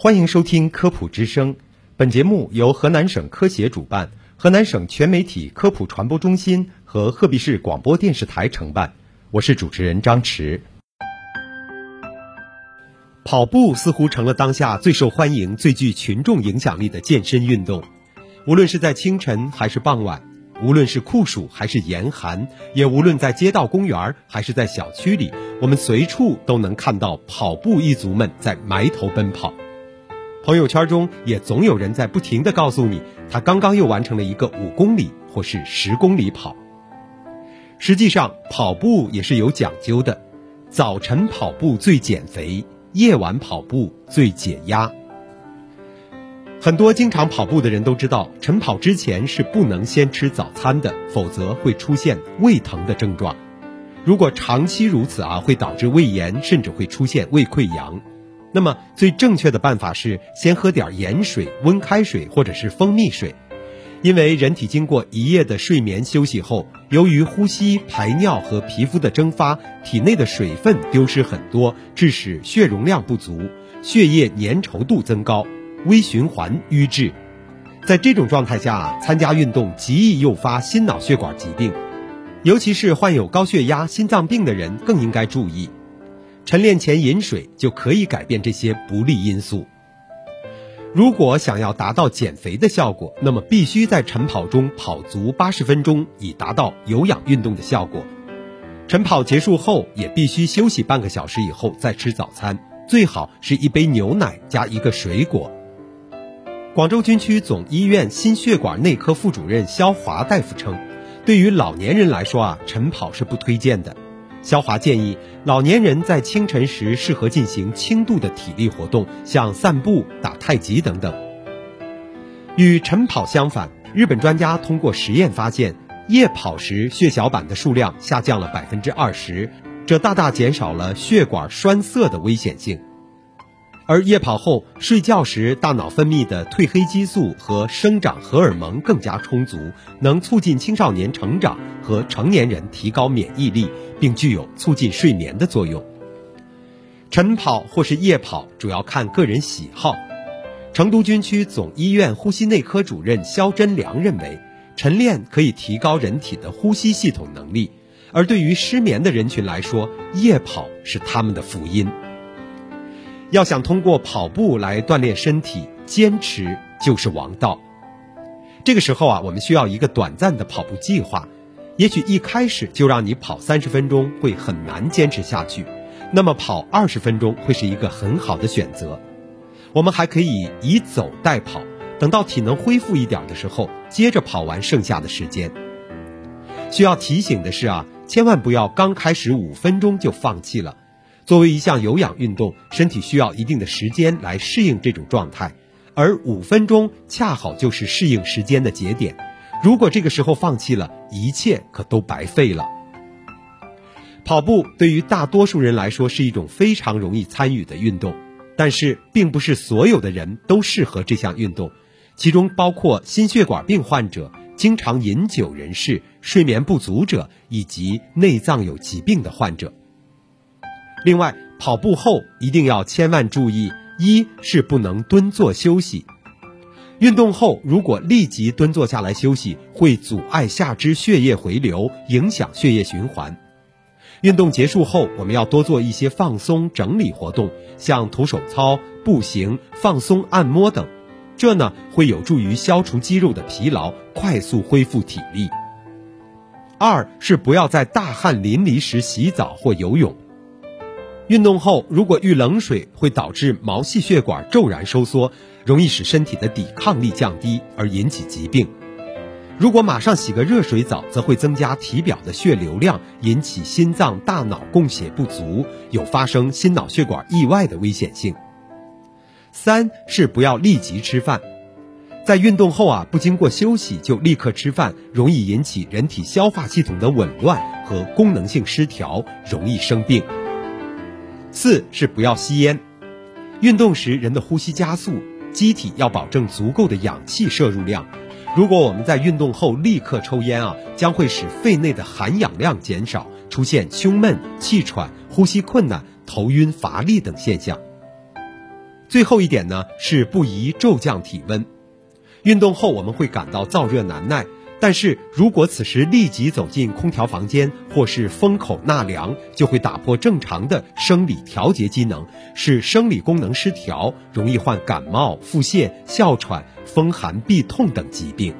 欢迎收听科普之声，本节目由河南省科协主办，河南省全媒体科普传播中心和鹤壁市广播电视台承办。我是主持人张驰。跑步似乎成了当下最受欢迎、最具群众影响力的健身运动。无论是在清晨还是傍晚，无论是酷暑还是严寒，也无论在街道、公园还是在小区里，我们随处都能看到跑步一族们在埋头奔跑。朋友圈中也总有人在不停地告诉你，他刚刚又完成了一个五公里或是十公里跑。实际上，跑步也是有讲究的，早晨跑步最减肥。夜晚跑步最解压。很多经常跑步的人都知道，晨跑之前是不能先吃早餐的，否则会出现胃疼的症状。如果长期如此啊，会导致胃炎，甚至会出现胃溃疡。那么，最正确的办法是先喝点盐水、温开水或者是蜂蜜水。因为人体经过一夜的睡眠休息后，由于呼吸、排尿和皮肤的蒸发，体内的水分丢失很多，致使血容量不足，血液粘稠度增高，微循环瘀滞。在这种状态下，参加运动极易诱发心脑血管疾病，尤其是患有高血压、心脏病的人更应该注意。晨练前饮水就可以改变这些不利因素。如果想要达到减肥的效果，那么必须在晨跑中跑足八十分钟，以达到有氧运动的效果。晨跑结束后也必须休息半个小时以后再吃早餐，最好是一杯牛奶加一个水果。广州军区总医院心血管内科副主任肖华大夫称，对于老年人来说啊，晨跑是不推荐的。肖华建议，老年人在清晨时适合进行轻度的体力活动，像散步、打太极等等。与晨跑相反，日本专家通过实验发现，夜跑时血小板的数量下降了百分之二十，这大大减少了血管栓塞的危险性。而夜跑后睡觉时，大脑分泌的褪黑激素和生长荷尔蒙更加充足，能促进青少年成长和成年人提高免疫力，并具有促进睡眠的作用。晨跑或是夜跑主要看个人喜好。成都军区总医院呼吸内科主任肖真良认为，晨练可以提高人体的呼吸系统能力，而对于失眠的人群来说，夜跑是他们的福音。要想通过跑步来锻炼身体，坚持就是王道。这个时候啊，我们需要一个短暂的跑步计划。也许一开始就让你跑三十分钟会很难坚持下去，那么跑二十分钟会是一个很好的选择。我们还可以以走代跑，等到体能恢复一点的时候，接着跑完剩下的时间。需要提醒的是啊，千万不要刚开始五分钟就放弃了。作为一项有氧运动，身体需要一定的时间来适应这种状态，而五分钟恰好就是适应时间的节点。如果这个时候放弃了，一切可都白费了。跑步对于大多数人来说是一种非常容易参与的运动，但是并不是所有的人都适合这项运动，其中包括心血管病患者、经常饮酒人士、睡眠不足者以及内脏有疾病的患者。另外，跑步后一定要千万注意：一是不能蹲坐休息。运动后如果立即蹲坐下来休息，会阻碍下肢血液回流，影响血液循环。运动结束后，我们要多做一些放松整理活动，像徒手操、步行、放松按摩等，这呢会有助于消除肌肉的疲劳，快速恢复体力。二是不要在大汗淋漓时洗澡或游泳。运动后，如果遇冷水，会导致毛细血管骤然收缩，容易使身体的抵抗力降低，而引起疾病。如果马上洗个热水澡，则会增加体表的血流量，引起心脏、大脑供血不足，有发生心脑血管意外的危险性。三是不要立即吃饭，在运动后啊，不经过休息就立刻吃饭，容易引起人体消化系统的紊乱和功能性失调，容易生病。四是不要吸烟。运动时，人的呼吸加速，机体要保证足够的氧气摄入量。如果我们在运动后立刻抽烟啊，将会使肺内的含氧量减少，出现胸闷、气喘、呼吸困难、头晕、乏力等现象。最后一点呢是不宜骤降体温。运动后我们会感到燥热难耐，但是如果此时立即走进空调房间或是风口纳凉，就会打破正常的生理调节机能，使生理功能失调，容易患感冒、腹泻、哮喘、风寒痹痛等疾病。